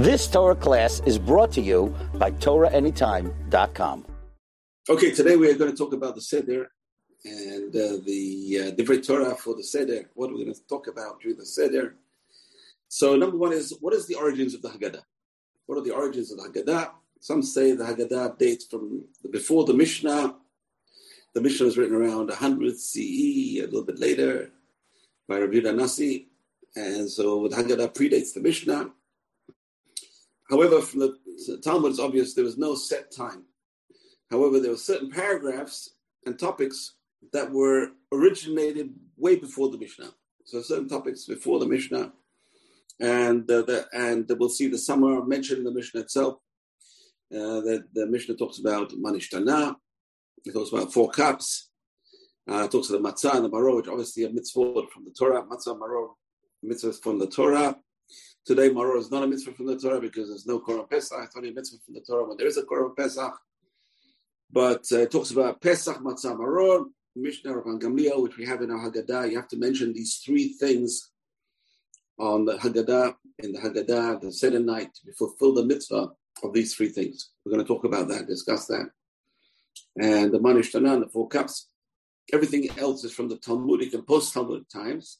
This Torah class is brought to you by TorahAnytime.com. Okay, today we are going to talk about the Seder and uh, the uh, Divrei Torah for the Seder. What we're we going to talk about during the Seder? So, number one is what is the origins of the Haggadah? What are the origins of the Haggadah? Some say the Haggadah dates from before the Mishnah. The Mishnah was written around 100 CE, a little bit later, by Rabbi Nasi. And so the Haggadah predates the Mishnah. However, from the Talmud, it's obvious there was no set time. However, there were certain paragraphs and topics that were originated way before the Mishnah. So certain topics before the Mishnah, and uh, the, and we'll see the summer mentioned in the Mishnah itself. Uh, that the Mishnah talks about manishtana, it talks about four cups, uh, it talks about matzah and the maror, which obviously are mitzvot from the Torah. Matzah, maror, mitzvahs from the Torah. Today, Maror is not a mitzvah from the Torah because there's no Korban Pesach. It's only a mitzvah from the Torah when there is a Korban Pesach. But uh, it talks about Pesach, Matzah, Maror, Mishnah, Rabban Gamliel, which we have in our Haggadah. You have to mention these three things on the Haggadah, in the Haggadah, the Seder night, to fulfill the mitzvah of these three things. We're going to talk about that, discuss that. And the Ma Nishtana, the four cups. Everything else is from the Talmudic and post-Talmudic times.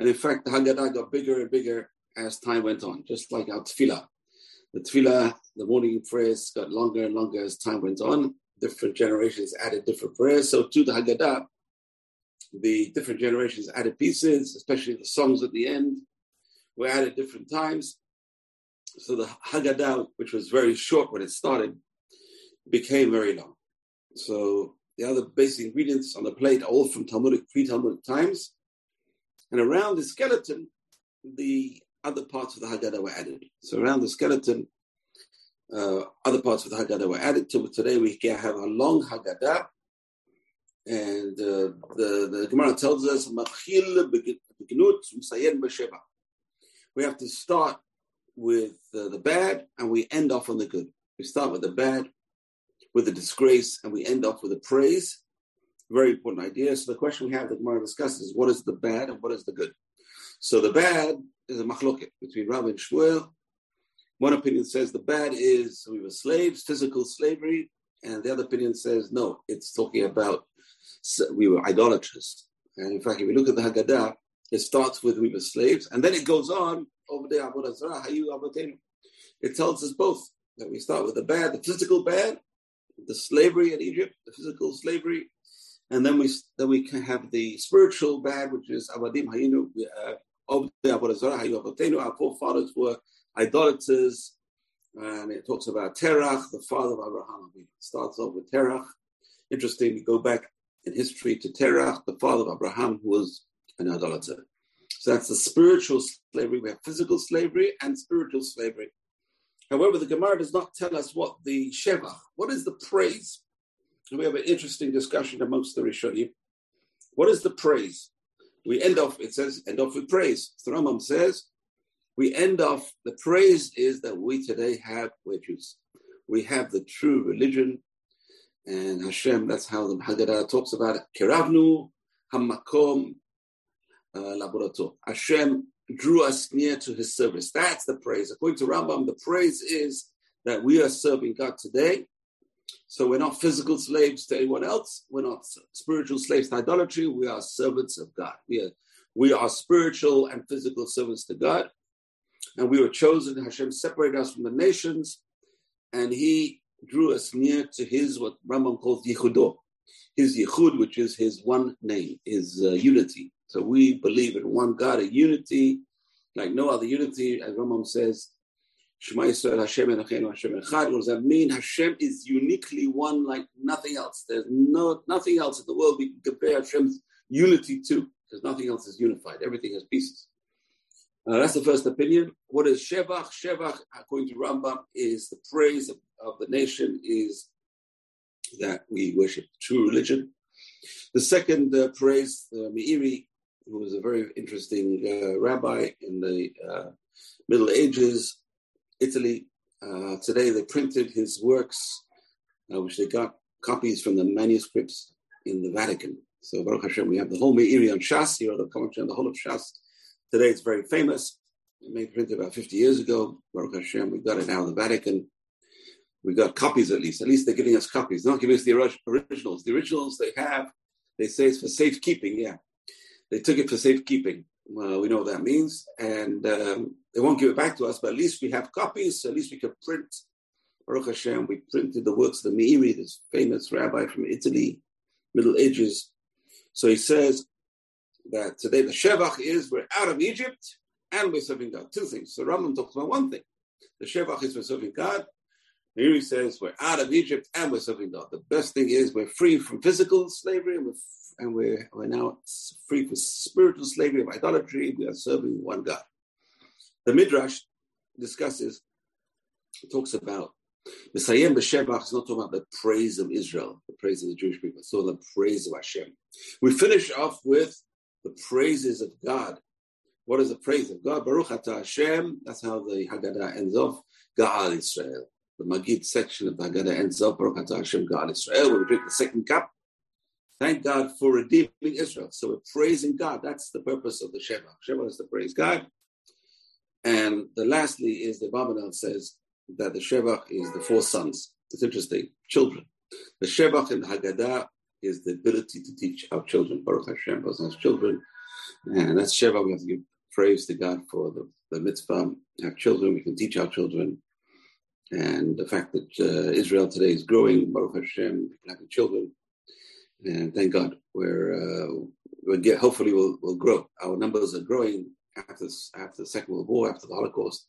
And in fact, the Haggadah got bigger and bigger as time went on, just like our tefillah. The tefillah, the morning prayers got longer and longer as time went on. Different generations added different prayers. So to the Haggadah, the different generations added pieces, especially the songs at the end, were added different times. So the Haggadah, which was very short when it started, became very long. So the other basic ingredients on the plate are all from Talmudic, pre-Talmudic times. And around the skeleton, the other parts of the Haggadah were added. So around the skeleton, uh, other parts of the Haggadah were added. To today we can have a long Haggadah, and uh, the the Gemara tells us we have to start with uh, the bad and we end off on the good. We start with the bad, with the disgrace, and we end off with the praise. Very important idea. So the question we have that Gemara discusses is what is the bad and what is the good. So the bad is a machloket between Rav and Shmuel. One opinion says the bad is we were slaves, physical slavery, and the other opinion says no, it's talking about we were idolaters. And in fact, if you look at the Haggadah, it starts with we were slaves, and then it goes on over there. It tells us both that we start with the bad, the physical bad, the slavery in Egypt, the physical slavery, and then we then we can have the spiritual bad, which is Avadim Hayinu, uh, of the Avodah Our forefathers were idolaters, and it talks about Terach, the father of Abraham. It starts off with Terach. Interesting, we go back in history to Terach, the father of Abraham, who was an idolater. So that's the spiritual slavery. We have physical slavery and spiritual slavery. However, the Gemara does not tell us what the Shevach, what is the praise? We have an interesting discussion amongst the Rishonim. What is the praise? We end off, it says, end off with praise. The Rambam says, we end off, the praise is that we today have, we're Jews. We have the true religion. And Hashem, that's how the Haggadah talks about it. Kiravnu hamakom uh, la'avodato. Hashem drew us near to his service. That's the praise. According to Rambam, the praise is that we are serving God today so we're not physical slaves to anyone else. We're not spiritual slaves to idolatry. We are servants of God. We are, we are spiritual and physical servants to God. And we were chosen. Hashem separated us from the nations. And he drew us near to his, what Rambam calls Yichudo, his Yichud, which is his one name, his uh, unity. So we believe in one God, a unity like no other unity. As Rambam says, Shema Yisrael Hashem Elokeinu Hashem Echad. What does that mean? Hashem is uniquely one like nothing else. There's no nothing else in the world we can compare Hashem's unity to, because nothing else is unified. Everything has pieces. Uh, that's the first opinion. What is Shevach? Shevach, according to Rambam, is the praise of, of the nation, is that we worship the true religion. The second uh, praise, uh, Meiri, who was a very interesting uh, rabbi in the uh, Middle Ages, Italy. Uh, today they printed his works, uh, which they got copies from the manuscripts in the Vatican. So Baruch Hashem, we have the whole Meiri on Shas here, the commentary on the whole of Shas. Today it's very famous. It made printed about 50 years ago. Baruch Hashem, we got it now in the Vatican. We got copies at least. At least they're giving us copies. Not giving us the originals. The originals they have, they say it's for safekeeping. Yeah, they took it for safekeeping. Well, we know what that means, and um, they won't give it back to us. But at least we have copies. So at least we can print. Baruch Hashem, we printed the works of the Meiri, this famous rabbi from Italy, Middle Ages. So he says that today the Shevach is we're out of Egypt and we're serving God. Two things. So Rambam talks about one thing. The Shevach is we're serving God. He says we're out of Egypt and we're serving God. The best thing is we're free from physical slavery and we're, and we're, we're now free from spiritual slavery of idolatry. We are serving one God. The Midrash discusses, talks about the Sayyim B'Shevach is not talking about the praise of Israel, the praise of the Jewish people, it's about the praise of Hashem. We finish off with the praises of God. What is the praise of God? Baruch Ata Hashem. That's how the Haggadah ends off. Gaal Israel. The Magid section of the Haggadah ends off. Baruch Ata Hashem Gaal Israel. When we drink the second cup, thank God for redeeming Israel. So we're praising God. That's the purpose of the Sheva. Sheva is to praise God. And the lastly is the Abarbanel says that the Shevach is the four sons. It's interesting. Children. The Shevach in Haggadah is the ability to teach our children. Baruch Hashem, has children. And that's Sheva. We have to give praise to God for the, the mitzvah. Have children, we can teach our children. And the fact that uh, Israel today is growing, Baruch Hashem, having children. And thank God, we're, uh, we'll get, hopefully we'll, we'll grow. Our numbers are growing after, after the Second World War, after the Holocaust.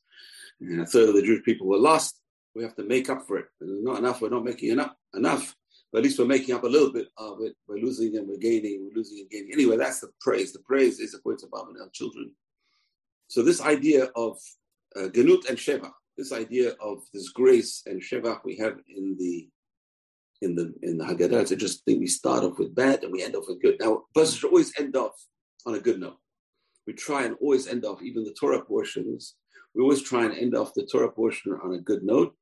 And a third of the Jewish people were lost. We have to make up for it. Not enough, we're not making enough. enough but at least we're making up a little bit of it. We're losing and we're gaining, we're losing and gaining. Anyway, that's the praise. The praise is according to Baba and our children. So this idea of uh, Ganut and Sheva, this idea of this grace and Sheva we have in the in the in the Haggadah, it's interesting. We start off with bad and we end off with good. Now, persons should always end off on a good note. We try and always end off, even the Torah portions, we always try and end off the Torah portion on a good note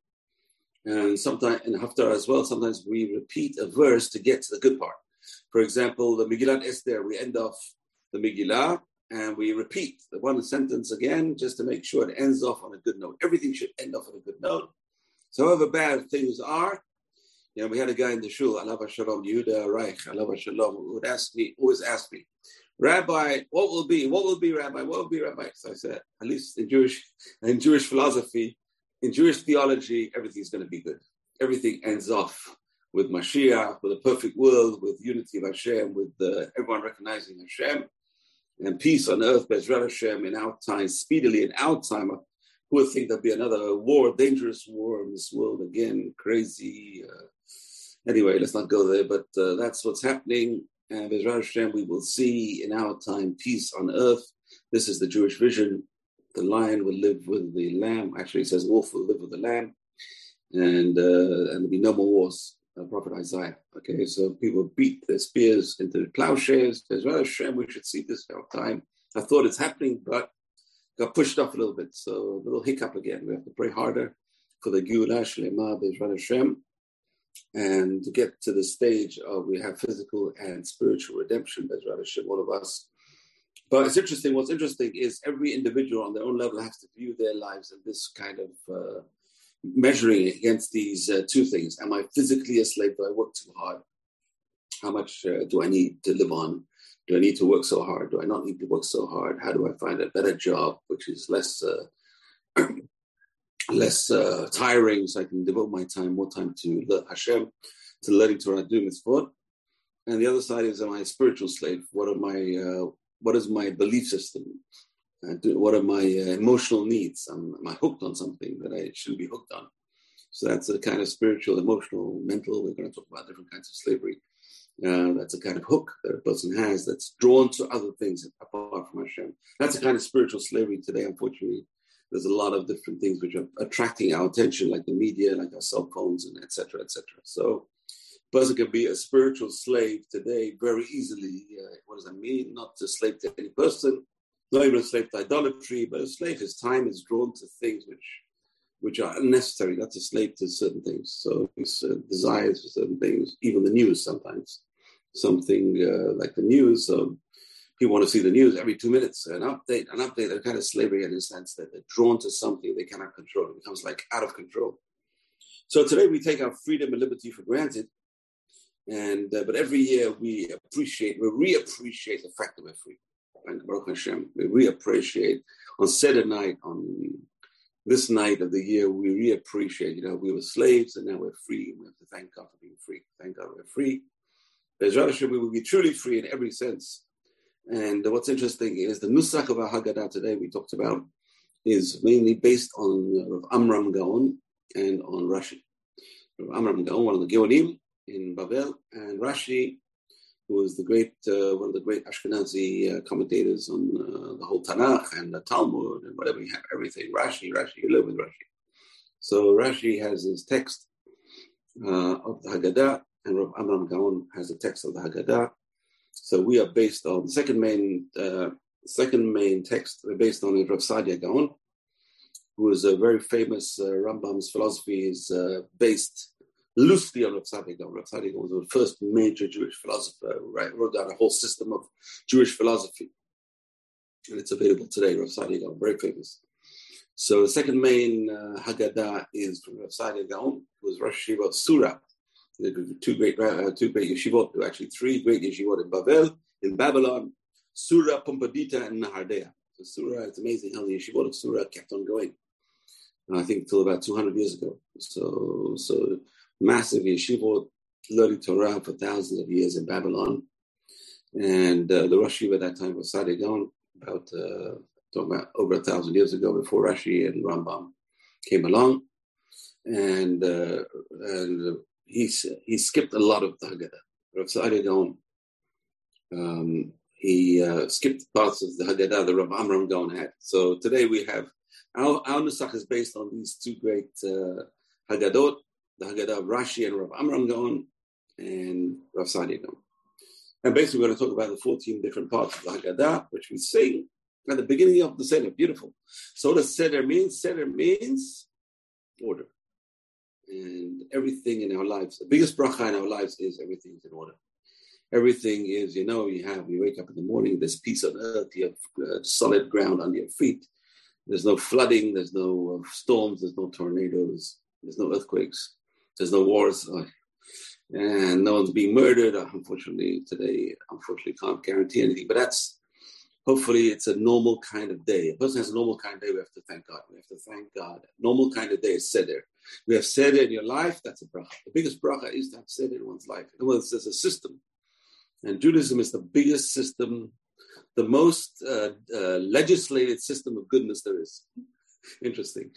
and sometimes in Haftarah as well, sometimes we repeat a verse to get to the good part. For example, the Megillah Esther, we end off the Megillah and we repeat the one sentence again just to make sure it ends off on a good note. Everything should end off on a good note. So however bad things are, you know, we had a guy in the shul, Allah Shalom, Yehuda Reich, Allah Shalom, who would ask me, always ask me, Rabbi, what will be? What will be, Rabbi? What will be, Rabbi? So I said, at least in Jewish, in Jewish philosophy, in Jewish theology, everything's going to be good. Everything ends off with Mashiach, with a perfect world, with unity of Hashem, with uh, everyone recognizing Hashem, and peace on earth, Bezrat Hashem, in our time, speedily in our time. Who would think there'll be another war, dangerous war in this world again, crazy. Uh, anyway, let's not go there, but uh, that's what's happening. And Bezrat Hashem, we will see in our time peace on earth. This is the Jewish vision the lion will live with the lamb. Actually, it says wolf will live with the lamb, and uh, and there'll be no more wars. Uh, Prophet Isaiah. Okay, so people beat their spears into plowshares. There's well Hashem, we should see this our time. I thought it's happening, but got pushed off a little bit. So a little hiccup again. We have to pray harder for the Geulah Shlema Bezrat Hashem, and to get to the stage of we have physical and spiritual redemption. Bezrat Hashem, all of us but it's interesting. What's interesting is every individual on their own level has to view their lives in this kind of uh, measuring against these uh, two things. Am I physically a slave? Do I work too hard? How much uh, do I need to live on? Do I need to work so hard? Do I not need to work so hard? How do I find a better job, which is less uh, less uh, tiring, so I can devote my time, more time to Hashem, to learning Torah, doing mitzvot? And the other side is, am I a spiritual slave? What are my uh, what is my belief system? Do, what are my uh, emotional needs? am I hooked on something that I shouldn't be hooked on? So that's a kind of spiritual, emotional, mental. We're going to talk about different kinds of slavery. Uh, that's a kind of hook that a person has that's drawn to other things apart from Hashem. That's a kind of spiritual slavery today, unfortunately. There's a lot of different things which are attracting our attention, like the media, like our cell phones, and etc. etc. So a person can be a spiritual slave today very easily. Uh, what does that mean? Not a slave to any person, not even a slave to idolatry, but a slave. His time is drawn to things which which are unnecessary. That's a slave to certain things. So uh, desires for certain things, even the news sometimes. Something uh, like the news. Um, people want to see the news every two minutes, an update, an update. They're kind of slavery in the sense that they're drawn to something they cannot control. It becomes like out of control. So today we take our freedom and liberty for granted, and uh, but every year we appreciate, we reappreciate the fact that we're free. Thank Baruch Hashem. We reappreciate on Saturday night, on this night of the year, we reappreciate. You know, we were slaves and now we're free. We have to thank God for being free. Thank God we're free. Bezrat Hashem, we will be truly free in every sense. And what's interesting is the Nusach of our Haggadah today we talked about is mainly based on uh, Amram Gaon and on Rashi. Amram Gaon, one of the Geonim in Babel, and Rashi, who was the great, uh, one of the great Ashkenazi uh, commentators on uh, the whole Tanakh and the Talmud and whatever you have, everything. Rashi, Rashi, you live with Rashi. So Rashi has his text uh, of the Haggadah, and Rav Amram Gaon has the text of the Haggadah. So we are based on second main uh, second main text. We're based on Rav Saadia Gaon, who is a very famous uh, Rambam's philosophy is uh, based loosely on Rav Gaon. Rav was the first major Jewish philosopher. Right, wrote down a whole system of Jewish philosophy, and it's available today. Rav Gaon, very famous. So the second main uh, Haggadah is from Rav Saadia Gaon, who was Rosh Yeshiva of Sura two great uh, two great yeshivot, actually three great yeshivot in Babel, in Babylon, Sura, Pumbedita, and Nehardea. So Sura, it's amazing how the yeshivot of Sura kept on going. And I think until about 200 years ago. So, so massive yeshivot learning Torah for thousands of years in Babylon. And uh, the Rosh at that time was Saadia Gaon, about, uh, about over a thousand years ago before Rashi and Rambam came along. And, uh, and he's he skipped a lot of the Haggadah. Rav Gaon, um, he uh, skipped parts of the Haggadah that Rav Amram Gaon had. So today we have our, our Nusach is based on these two great uh, Haggadot, the Haggadah of Rashi and Rav Amram Gaon, and Rav Saadia Gaon. And basically, we're going to talk about the 14 different parts of the Haggadah, which we sing at the beginning of the Seder. Beautiful. So, what does Seder mean? Seder means order and everything in our lives. The biggest bracha in our lives is everything is in order. Everything is, you know, you have, you wake up in the morning, there's peace on earth, you have uh, solid ground under your feet. There's no flooding, there's no uh, storms, there's no tornadoes, there's no earthquakes, there's no wars, uh, and no one's being murdered. Unfortunately, today, unfortunately, can't guarantee anything, but that's hopefully it's a normal kind of day. A person has a normal kind of day, we have to thank God. We have to thank God. Normal kind of day is seder. We have seder in your life, that's a bracha. The biggest bracha is to have seder in one's life. In other words, there's a system. And Judaism is the biggest system, the most uh, uh, legislated system of goodness there is. Interesting.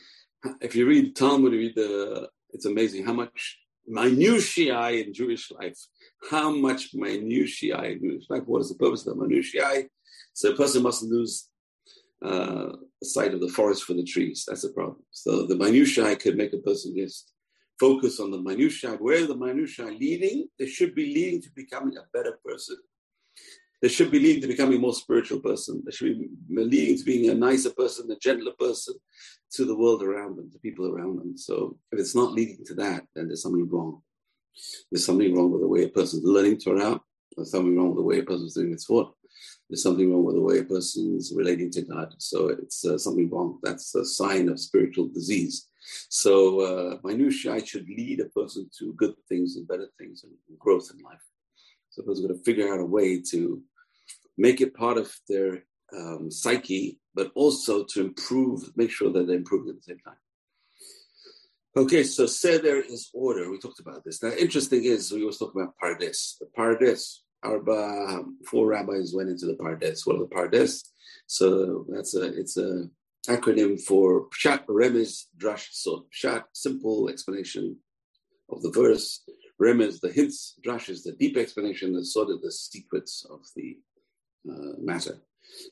If you read Talmud, you read the, it's amazing how much minutiae in Jewish life. How much minutiae in Jewish life? What is the purpose of the minutiae? So a person mustn't lose uh, sight of the forest for the trees. That's a problem. So the minutiae could make a person just focus on the minutiae. Where the minutiae leading, they should be leading to becoming a better person. They should be leading to becoming a more spiritual person. They should be leading to being a nicer person, a gentler person to the world around them, to people around them. So if it's not leading to that, then there's something wrong. There's something wrong with the way a person's learning Torah. There's something wrong with the way a person's doing its work there's something wrong with the way a person is relating to God. So it's uh, something wrong. That's a sign of spiritual disease. So uh, minutiae should lead a person to good things and better things and growth in life. So a person's going to figure out a way to make it part of their um, psyche, but also to improve, make sure that they improve at the same time. Okay, so seder is order. We talked about this. Now, interesting is we always talk about pardes. The pardes, Arba, four rabbis went into the Pardes. What are the Pardes? So that's a it's a acronym for Pshat, Remez, Drash, Sod. Pshat, simple explanation of the verse. Remez, the hints. Drash is the deep explanation. The sort of the secrets of the uh, matter.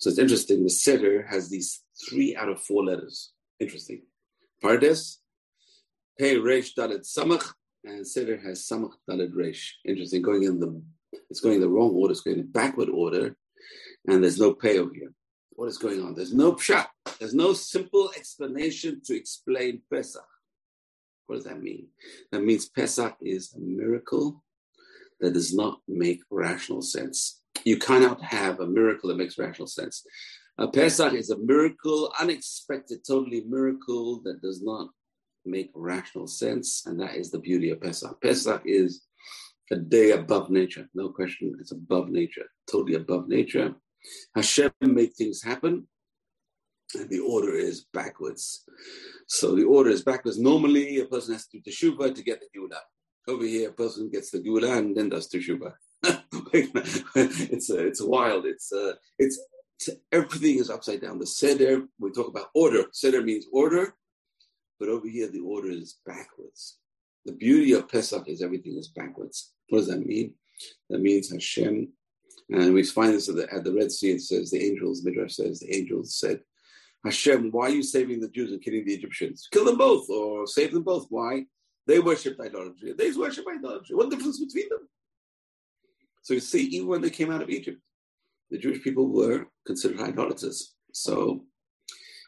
So it's interesting. The Seder has these three out of four letters. Interesting. Pardes, Pei, Resh, Dalet, Samach, and Seder has Samach, Dalet, Resh. Interesting. Going in the it's going in the wrong order. It's going in backward order, and there's no payo here. What is going on? There's no pshat. There's no simple explanation to explain Pesach. What does that mean? That means Pesach is a miracle that does not make rational sense. you cannot have a miracle that makes rational sense. A Pesach is a miracle, unexpected, totally miracle that does not make rational sense, and that is the beauty of Pesach. Pesach is a day above nature, no question. It's above nature, totally above nature. Hashem made things happen, and the order is backwards. So the order is backwards. Normally, a person has to do teshuva to get the geula. Over here, a person gets the geula and then does teshuva. it's uh, it's wild. It's uh, it's everything is upside down. The seder we talk about order. Seder means order, but over here the order is backwards. The beauty of Pesach is everything is backwards. What does that mean? That means Hashem, and we find this at the, at the Red Sea. It says the angels. Midrash says the angels said, Hashem, why are you saving the Jews and killing the Egyptians? Kill them both or save them both. Why? They worship idolatry. They worship idolatry. What difference between them? So you see, even when they came out of Egypt, the Jewish people were considered idolaters. So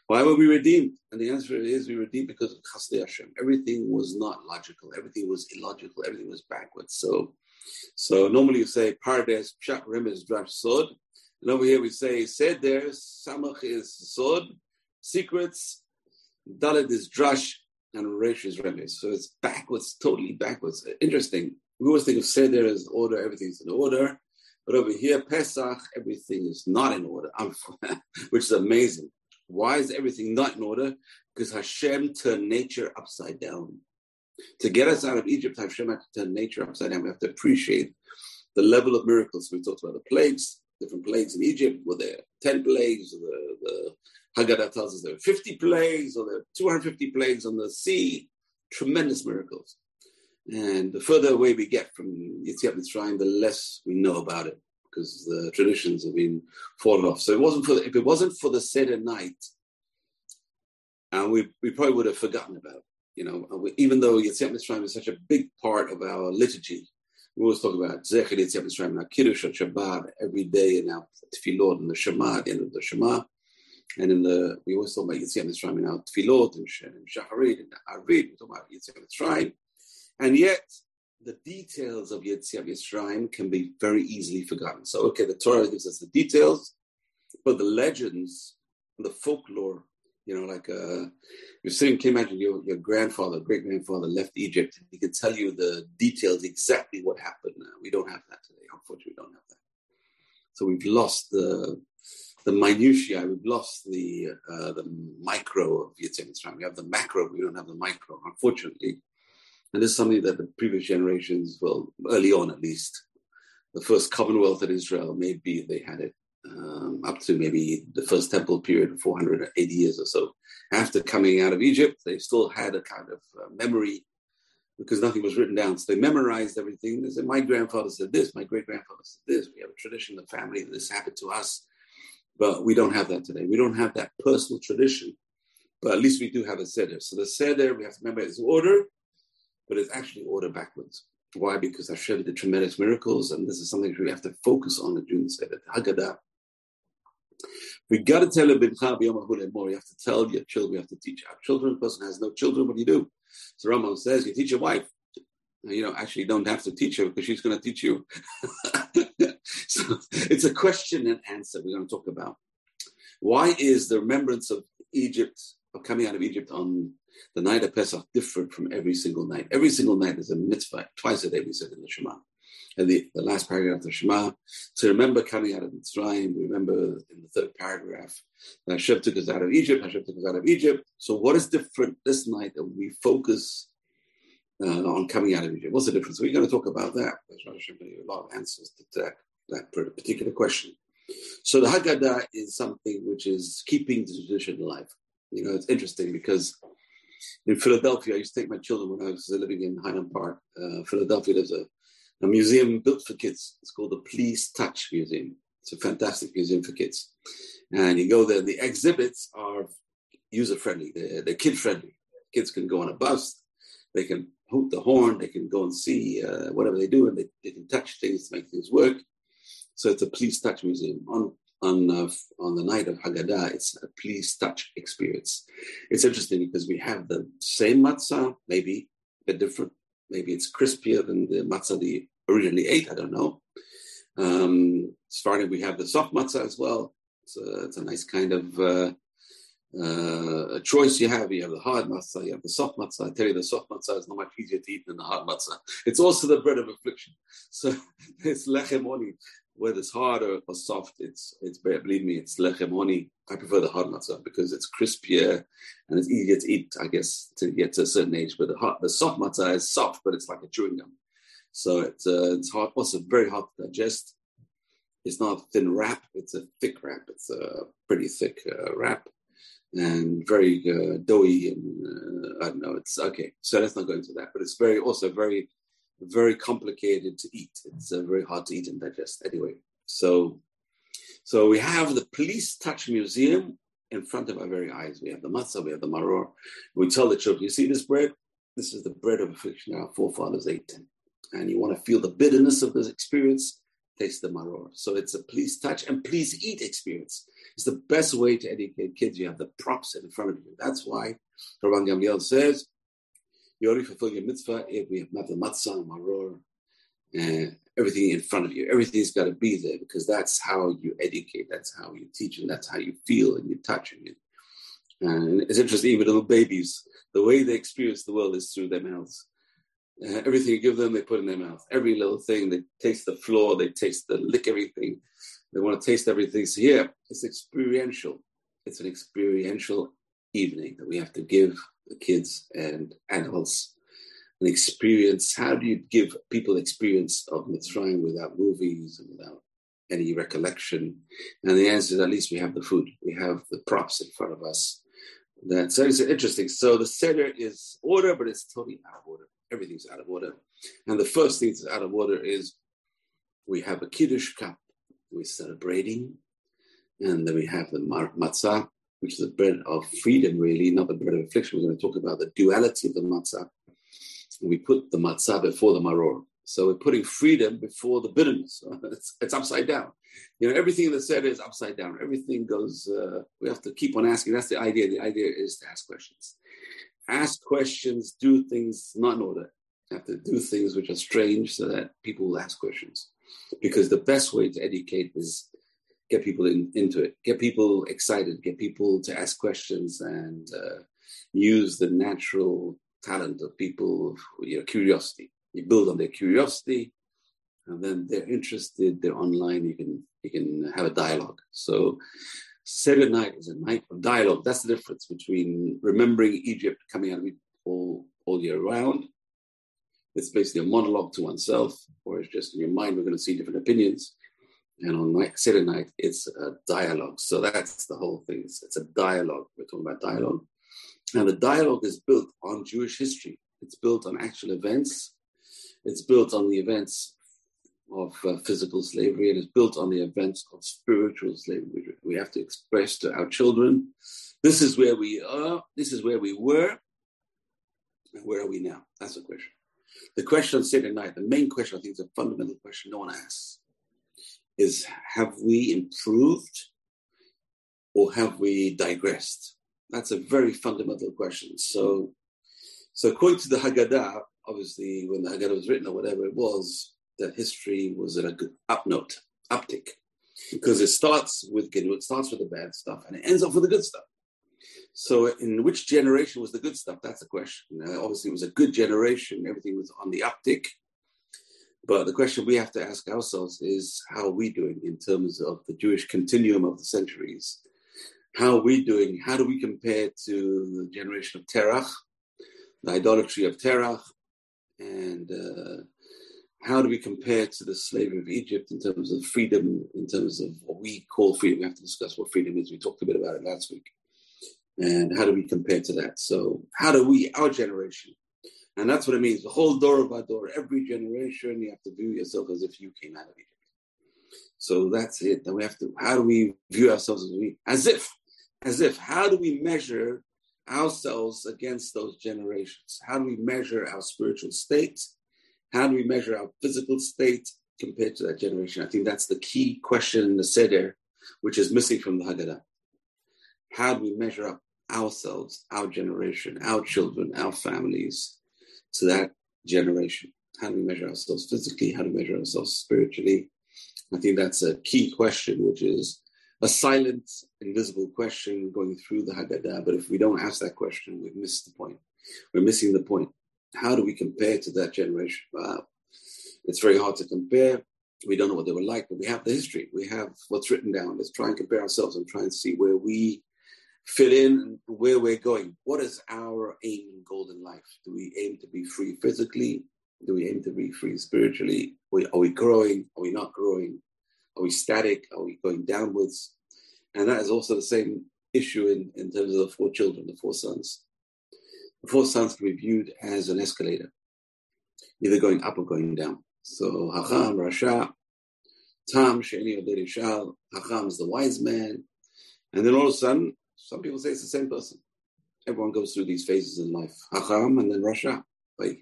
why were we redeemed? And the answer is we were redeemed because of Chasdei Hashem. Everything was not logical. Everything was illogical. Everything was backwards. So, so normally you say Pardes, Pshat, Remez, Drash, Sod. And over here we say Seder, Samach is Sod, secrets, Dalet is Drash, and Resh is Remez. So it's backwards, totally backwards. Interesting we always think of Seder as order, everything's in order. But over here, Pesach, everything is not in order, which is amazing. Why is everything not in order? Because Hashem turned nature upside down. To get us out of Egypt, Hashem had to turn nature upside down. We have to appreciate the level of miracles. We talked about the plagues, different plagues in Egypt. Were there 10 plagues? The, the uh, Haggadah tells us there were 50 plagues, or there were 250 plagues on the sea. Tremendous miracles. And the further away we get from Yetziat Mitzrayim, the less we know about it because the traditions have been fallen off. So it wasn't for the, if it wasn't for the Seder night, and uh, we, we probably would have forgotten about. it. You know, we, even though Yetziat Mitzrayim is such a big part of our liturgy, we always talk about Zecher Yetziat Mitzrayim, our Kiddush and Shabbat every day in our Tefillot and the Shema, at the end of the Shema. And in the, we always talk about Yetziat Mitzrayim in our Tefillot and Shacharit and Arvit, we talk about Yetziat Mitzrayim. And yet, the details of Yetziat Yisrael can be very easily forgotten. So, okay, the Torah gives us the details, but the legends, the folklore, you know, like uh, you're sitting, can imagine your, your grandfather, great grandfather left Egypt. He can tell you the details, exactly what happened. Uh, we don't have that today. Unfortunately, we don't have that. So we've lost the the minutiae. We've lost the uh, the micro of Yetziat Mitzrayim. We have the macro, we don't have the micro. Unfortunately, and this is something that the previous generations, well, early on at least, the first Commonwealth in Israel, maybe they had it um, up to maybe the first temple period, 480 years or so. After coming out of Egypt, they still had a kind of uh, memory because nothing was written down. So they memorized everything. They said, My grandfather said this, my great grandfather said this. We have a tradition in the family that this happened to us. But we don't have that today. We don't have that personal tradition. But at least we do have a seder. So the seder, we have to remember, is order but it's actually order backwards. Why? Because Hashem did tremendous miracles, and this is something we have to focus on during the Seder, Haggadah. We got to tell a more. You have to tell your children. We have to teach our children. A person has no children. What do you do? So Rambam says, you teach your wife. You know, actually, you don't have to teach her because she's going to teach you. it's a question and answer we're going to talk about. Why is the remembrance of Egypt, of coming out of Egypt on the night of Pesach different from every single night. Every single night is a mitzvah. Twice a day we said in the Shema. And the, the last paragraph of the Shema, to remember coming out of Mitzrayim, we remember in the third paragraph, Hashem took us out of Egypt, Hashem took us out of Egypt. So what is different this night that we focus uh, on coming out of Egypt? What's the difference? We're going to talk about that. There's a lot of answers to that, that particular question. So the Haggadah is something which is keeping the tradition alive. You know, it's interesting because in Philadelphia, I used to take my children when I was living in Highland Park. Uh, Philadelphia, there's a, a museum built for kids. It's called the Please Touch Museum. It's a fantastic museum for kids. And you go there, the exhibits are user friendly, they're, they're kid friendly. Kids can go on a bus, they can hoot the horn, they can go and see uh, whatever they do, and they, they can touch things to make things work. So it's a Please Touch Museum. On on uh, on the night of Haggadah, it's a please touch experience. It's interesting because we have the same matzah, maybe a bit different. Maybe it's crispier than the matzah they originally ate. I don't know. Um, starting, we have the soft matzah as well. A, it's a nice kind of uh, uh, a choice you have. You have the hard matzah, you have the soft matzah. I tell you, the soft matzah is not much easier to eat than the hard matzah. It's also the bread of affliction. So it's lechem oni. Whether it's hard or, or, soft, it's it's believe me, it's lechem oni. I prefer the hard matzah because it's crispier and it's easier to eat. I guess to get to a certain age. But the the soft matzah is soft, but it's like a chewing gum. So it's uh, it's hard, also very hard to digest. It's not a thin wrap; it's a thick wrap. It's a pretty thick uh, wrap and very uh, doughy and uh, I don't know. It's okay. So let's not go into that. But it's very also very very complicated to eat. It's uh, very hard to eat and digest. Anyway, so so we have the Please Touch Museum in front of our very eyes. We have the matzah, we have the maror. We tell the children, you see this bread? This is the bread of affliction our forefathers ate. And you want to feel the bitterness of this experience, taste the maror. So it's a please touch and please eat experience. It's the best way to educate kids. You have the props in front of you. That's why Rabban Gamliel says, you already fulfill your mitzvah if we have the matzah and maror, everything in front of you. Everything's got to be there because that's how you educate, that's how you teach, and that's how you feel and you touch. And, you, and it's interesting, even little babies, the way they experience the world is through their mouths. Uh, everything you give them, they put in their mouth. Every little thing, they taste the floor, they taste the lick everything. They want to taste everything. So here, it's experiential. It's an experiential evening that we have to give the kids and adults an experience. How do you give people experience of Mitzrayim without movies and without any recollection? And the answer is at least we have the food. We have the props in front of us. That so it's interesting. So the seder is order, but it's totally out of order. Everything's out of order. And the first thing that's out of order is we have a kiddush cup. We're celebrating, and then we have the matzah, which is the bread of freedom, really, not the bread of affliction. We're going to talk about the duality of the matzah. We put the matzah before the maror. So we're putting freedom before the bitterness. It's, it's upside down. You know, everything that's said is upside down. Everything goes, uh, we have to keep on asking. That's the idea. The idea is to ask questions ask questions, do things not in order. You have to do things which are strange so that people will ask questions. Because the best way to educate is get people in, into it, get people excited, get people to ask questions and uh, use the natural talent of people, your curiosity. You build on their curiosity, and then they're interested, they're online, you can you can have a dialogue. So Seder night is a night of dialogue. That's the difference between remembering Egypt coming out of Egypt all, all year round. It's basically a monologue to oneself, or it's just in your mind, we're going to see different opinions. And on Seder night, it's a dialogue. So that's the whole thing. It's, it's a dialogue. We're talking about dialogue. And the dialogue is built on Jewish history. It's built on actual events. It's built on the events of uh, physical slavery is built on the events of spiritual slavery. We have to express to our children this is where we are, this is where we were, and where are we now? That's the question. The question on Seder night, the main question, I think is a fundamental question no one asks, is have we improved or have we digressed? That's a very fundamental question. So, so according to the Haggadah, obviously when the Haggadah was written or whatever it was, that history was at a good up note, uptick, because it starts with it starts with the bad stuff and it ends up with the good stuff. So, in which generation was the good stuff? That's the question. Uh, obviously, it was a good generation. Everything was on the uptick. But the question we have to ask ourselves is how are we doing in terms of the Jewish continuum of the centuries? How are we doing? How do we compare to the generation of Terach, the idolatry of Terach, and uh, how do we compare to the slavery of Egypt in terms of freedom, in terms of what we call freedom? We have to discuss what freedom is. We talked a bit about it last week. And how do we compare to that? So, how do we, our generation, and that's what it means the whole door our door, every generation, you have to view yourself as if you came out of Egypt. So that's it. Then we have to, how do we view ourselves as we, as if, as if, how do we measure ourselves against those generations? How do we measure our spiritual state? How do we measure our physical state compared to that generation? I think that's the key question in the Seder, which is missing from the Haggadah. How do we measure up ourselves, our generation, our children, our families to that generation? How do we measure ourselves physically? How do we measure ourselves spiritually? I think that's a key question, which is a silent, invisible question going through the Haggadah. But if we don't ask that question, we've missed the point. We're missing the point. How do we compare to that generation? Wow. It's very hard to compare. We don't know what they were like, but we have the history. We have what's written down. Let's try and compare ourselves and try and see where we fit in, where we're going. What is our aim in life? Do we aim to be free physically? Do we aim to be free spiritually? Are we growing? Are we not growing? Are we static? Are we going downwards? And that is also the same issue in, in terms of the four children, the four sons. The four sons can be viewed as an escalator, either going up or going down. So Hacham, Rasha, Tam, Sheni, Oderishal, Hacham is the wise man. And then all of a sudden, some people say it's the same person. Everyone goes through these phases in life. Hacham and then Rasha. Like,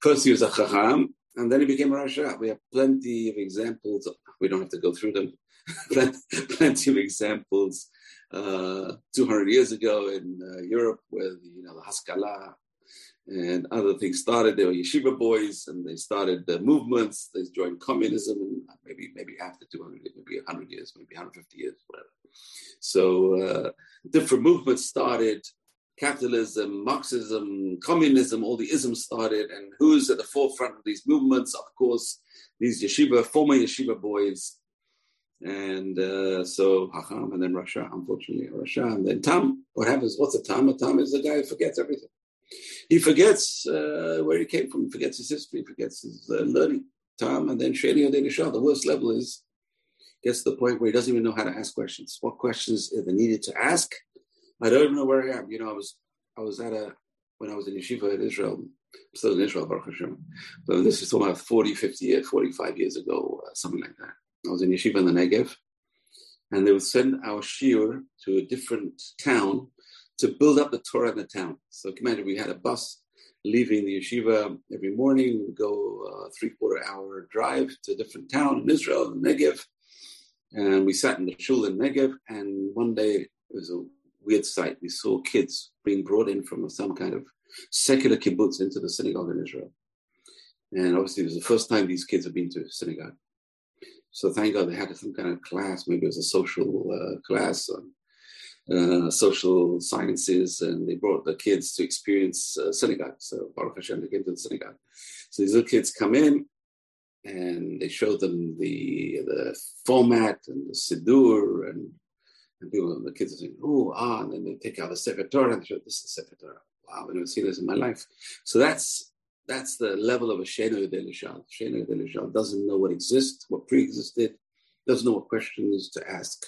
first he was a Chacham, and then he became a Rasha. We have plenty of examples. We don't have to go through them. plenty of examples uh, 200 years ago in uh, Europe where the, you know, the Haskalah and other things started. They were yeshiva boys, and they started the movements. They joined communism, maybe maybe after 200, maybe 100 years, maybe 150 years, whatever. So uh, different movements started. Capitalism, Marxism, communism, all the isms started, and who's at the forefront of these movements? Of course, these yeshiva, former yeshiva boys, and uh, so Hacham, and then Rasha, unfortunately, Rasha, and then Tam. What happens? What's a Tam? A Tam is a guy who forgets everything. He forgets uh, where he came from, he forgets his history, he forgets his uh, learning. Tam, and then Sheni Odei The worst level is gets to the point where he doesn't even know how to ask questions. What questions are needed to ask? I don't even know where I am. You know, I was I was at a when I was in yeshiva in Israel. I'm still in Israel, Baruch Hashem. So this is talking about 40, 50 years, 45 years ago, uh, something like that. I was in yeshiva in the Negev, and they would send our shiur to a different town to build up the Torah in the town. So imagine we had a bus leaving the yeshiva every morning. We would go a three quarter hour drive to a different town in Israel, in the Negev. And we sat in the shul in Negev. And one day it was a weird sight. We saw kids being brought in from some kind of secular kibbutz into the synagogue in Israel. And obviously, it was the first time these kids had been to synagogue. So thank God they had some kind of class. Maybe it was a social uh, class on uh, social sciences, and they brought the kids to experience uh, synagogue. So Baruch Hashem, they came to the synagogue. So these little kids come in, and they show them the the format and the siddur, and, and people, the kids are saying, "Oh, ah," and then they take out the Sefer Torah and show, "This is Sefer Torah." Wow, I've never seen this in my life. So that's that's the level of a Sheno Delishal. Sheno Delishal doesn't know what exists, what pre-existed, doesn't know what questions to ask.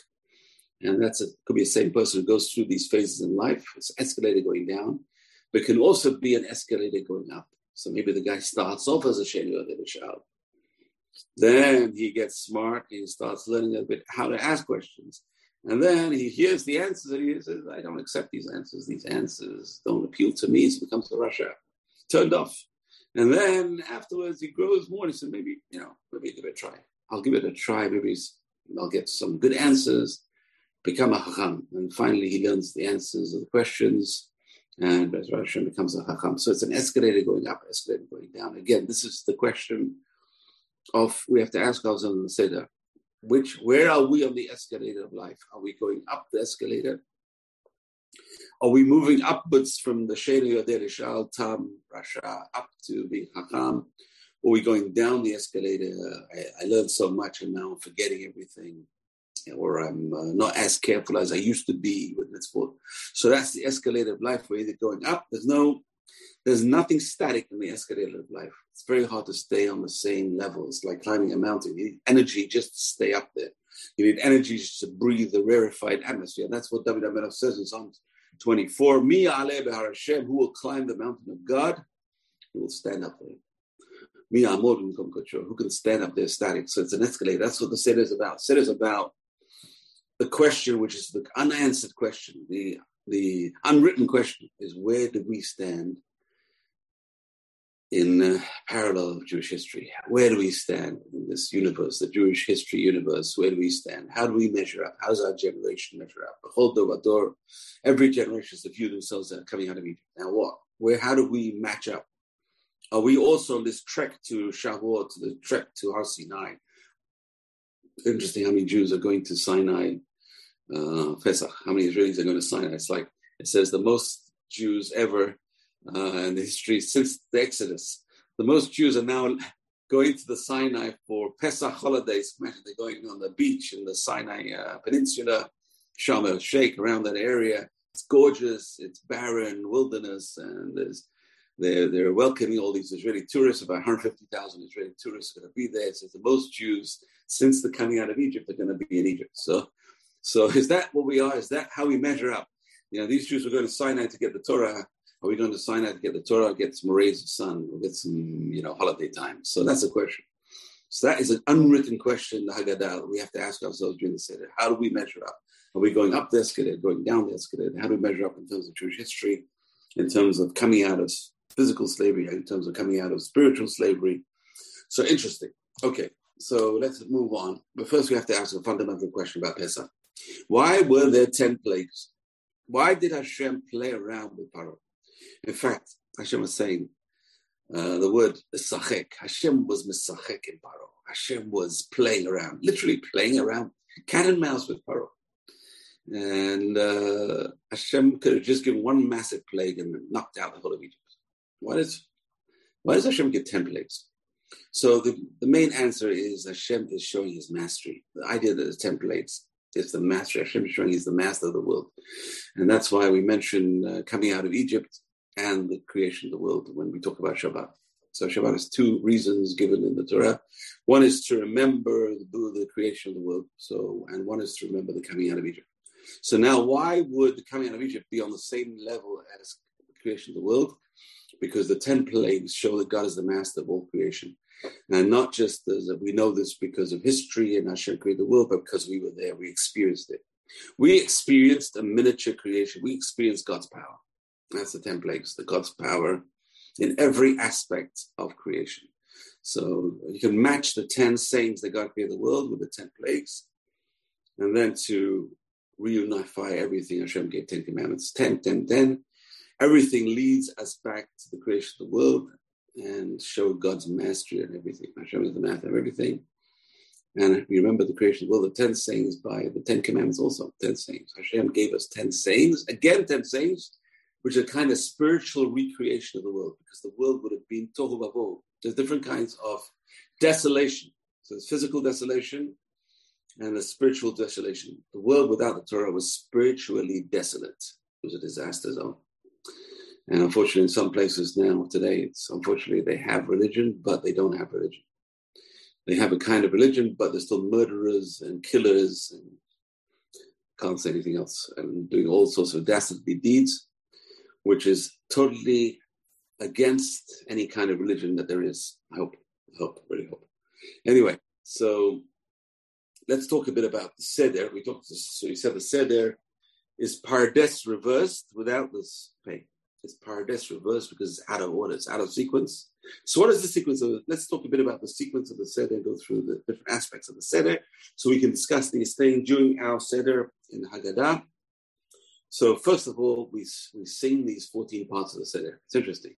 And that's a, could be the same person who goes through these phases in life. It's escalator going down, but can also be an escalator going up. So maybe the guy starts off as a Sheno Delishal. Then he gets smart he starts learning a bit how to ask questions. And then he hears the answers and he says, I don't accept these answers. These answers don't appeal to me. So he becomes a Rasha. Turned off. And then afterwards, he grows more. And he said, maybe, you know, maybe give it a try. I'll give it a try. Maybe I'll get some good answers, become a Hacham. And finally, he learns the answers of the questions. And Hashem becomes a Hacham. So it's an escalator going up, escalator going down. Again, this is the question of we have to ask ourselves in the Seder. Which, where are we on the escalator of life? Are we going up the escalator are we moving upwards from the Sheni Yoder Shal Tam Rasha up to being Hakam? Or are we going down the escalator? I, I, learned so much and now I'm forgetting everything. Or I'm uh, not as careful as I used to be with mitzvot. So that's the escalator of life. We're either going up. There's no, there's nothing static in the escalator of life. It's very hard to stay on the same level. It's like climbing a mountain. You need energy just to stay up there. You need energy just to breathe the rarefied atmosphere. That's what David Amenov says in Psalms 24. Me Mi Hashem, who will climb the mountain of God, who will stand up there. Me Mi who can stand up there static. So it's an escalator. That's what the Seder is about. Seder is about the question, which is the unanswered question, the the unwritten question is where do we stand in parallel Jewish history. Where do we stand in this universe, the Jewish history universe? Where do we stand? How do we measure up? How does our generation measure up? Every generation is to view themselves that are coming out of Egypt. Now what? Where? How do we match up? Are we also on this trek to Shavuot, to the trek to Har Sinai? interesting how many Jews are going to Sinai uh, Pesach. How many Israelis are going to Sinai? It's like it says the most Jews ever uh, in the history since the Exodus. The most Jews are now going to the Sinai for Pesach holidays. Imagine they're going on the beach in the Sinai uh, Peninsula, Sharm el Sheikh, around that area. It's gorgeous. It's barren wilderness, and there's they're, they're welcoming all these Israeli tourists. About 150,000 Israeli tourists are going to be there. So the most Jews since the coming out of Egypt are going to be in Egypt. So, so is that what we are? Is that how we measure up? You know, these Jews were going to Sinai to get the Torah. Are we going to Sinai to get the Torah, get some rays of sun, or get some, you know, holiday time? So that's a question. So that is an unwritten question, the Haggadah, we have to ask ourselves during the Seder. How do we measure up? Are we going up the escalator, going down the escalator? How do we measure up in terms of Jewish history, in terms of coming out of physical slavery, in terms of coming out of spiritual slavery? So interesting. Okay, so let's move on. But first, we have to ask a fundamental question about Pesach. Why were there 10 plagues? Why did Hashem play around with Paro? In fact, Hashem was saying uh, the word misachek. Hashem was misachek in Paro. Hashem was playing around, literally playing around, cat and mouse with Paro. And uh, Hashem could have just given one massive plague and knocked out the whole of Egypt. Why does, why does Hashem get 10 plagues? So the, the main answer is Hashem is showing his mastery. The idea that the templates is the master. Hashem is showing he's the master of the world. And that's why we mention uh, coming out of Egypt and the creation of the world when we talk about Shabbat. So Shabbat has two reasons given in the Torah. One is to remember the, the creation of the world. So, and one is to remember the coming out of Egypt. So now, why would the coming out of Egypt be on the same level as the creation of the world? Because the ten plagues show that God is the master of all creation. And not just as we know this because of history and Hashem created the world, but because we were there, we experienced it. We experienced a miniature creation. We experienced God's power. That's the 10 plagues, the God's power in every aspect of creation. So you can match the 10 sayings that God created the world with the 10 plagues. And then to reunify everything, Hashem gave 10 commandments 10, 10, 10. Everything leads us back to the creation of the world and show God's mastery and everything. Hashem is the master of everything. And we remember the creation of the world, the 10 sayings by the 10 commandments also, 10 sayings. Hashem gave us 10 sayings, again 10 sayings, which are kind of spiritual recreation of the world, because the world would have been tohu vavohu. There's different kinds of desolation. So there's physical desolation and the spiritual desolation. The world without the Torah was spiritually desolate. It was a disaster zone. And unfortunately, in some places now today, it's unfortunately they have religion, but they don't have religion. They have a kind of religion, but they're still murderers and killers and can't say anything else, and doing all sorts of dastardly deeds, which is totally against any kind of religion that there is. I hope, I hope, really hope. Anyway, so let's talk a bit about the seder. We talked. So you said the seder is pardes reversed without this pain is Pardes reversed because it's out of order, it's out of sequence. So, what is the sequence of? Let's talk a bit about the sequence of the Seder and go through the different aspects of the Seder so we can discuss these things during our Seder in Haggadah. So, first of all, we, we sing these 14 parts of the Seder. It's interesting.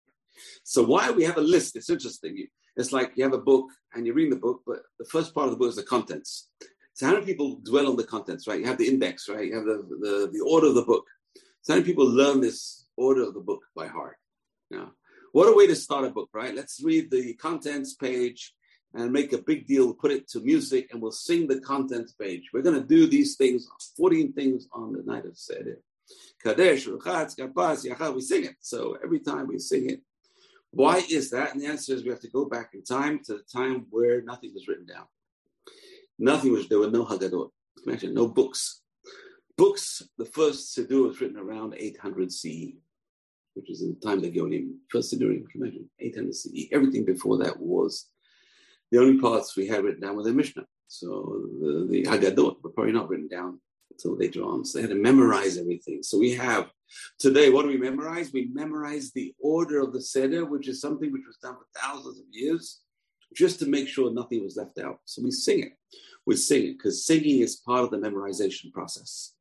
So, why we have a list? It's interesting. It's like you have a book and you're reading the book, but the first part of the book is the contents. So, how many people dwell on the contents, right? You have the index, right? You have the, the, the order of the book. So, how many people learn this order of the book by heart. Now, what a way to start a book, right? Let's read the contents page and make a big deal, put it to music, and we'll sing the contents page. We're going to do these things, 14 things on the night of Seder. Kadesh, Ruchatz, Karpas, Yachatz, we sing it. So every time we sing it. Why is that? And the answer is we have to go back in time to the time where nothing was written down. Nothing was, there were no Haggadot. Imagine, no books. Books, the first Siddur was written around 800 CE which is in the time of the Geonim first during imagine 800 CE. Everything before that was the only parts we had written down were the Mishnah. So the, the Haggadot were probably not written down until later on. So they had to memorize everything. So we have today, what do we memorize? We memorize the order of the Seder, which is something which was done for thousands of years, just to make sure nothing was left out. So we sing it. We sing it because singing is part of the memorization process.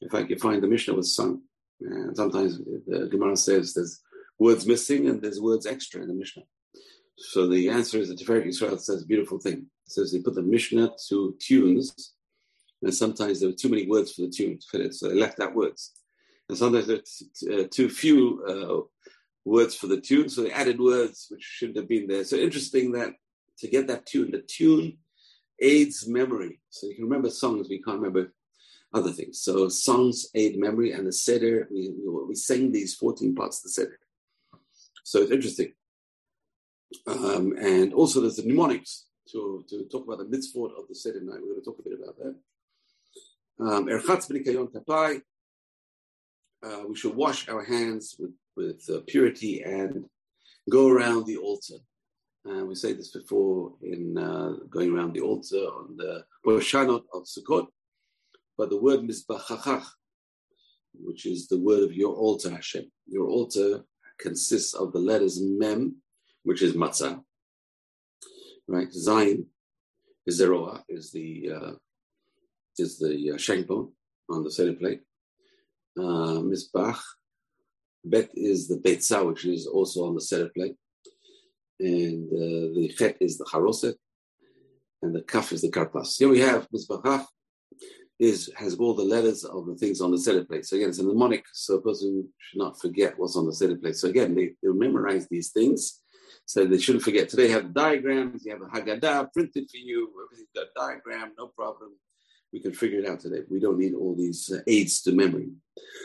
In fact, you find the Mishnah was sung and sometimes the Gemara says there's words missing and there's words extra in the Mishnah. So the answer is that Tiferet Yisrael says a beautiful thing. It says they put the Mishnah to tunes, and sometimes there were too many words for the tune to fit it, so they left out words. And sometimes there were uh, too few uh, words for the tune, so they added words which shouldn't have been there. So interesting that to get that tune, the tune aids memory. So you can remember songs, we can't remember other things. So songs aid memory, and the Seder, we, we sang these 14 parts of the Seder. So it's interesting. Um, and also there's the mnemonics to, to talk about the mitzvot of the Seder night. We're going to talk a bit about that. Um, Erchatz b'nikayon kapai. Uh, we should wash our hands with, with uh, purity and go around the altar. Uh, we say this before in uh, going around the altar on the Hoshanot of Sukkot. But the word mizbachachach, which is the word of your altar, Hashem. Your altar consists of the letters mem, which is matzah, right? Zayin is zeroah, is the uh, is the uh, shank bone on the center plate. Uh, Mizbach, bet is the betzah, which is also on the center plate, and uh, the chet is the haroset. and the kaf is the karpas. Here we have mizbachach, is has all the letters of the things on the Seder plate. So again, it's a mnemonic, so a person should not forget what's on the Seder plate. So again, they, they memorize these things, so they shouldn't forget. Today you have diagrams, you have a Haggadah printed for you, everything's got a diagram, no problem. We can figure it out today. We don't need all these uh, aids to memory.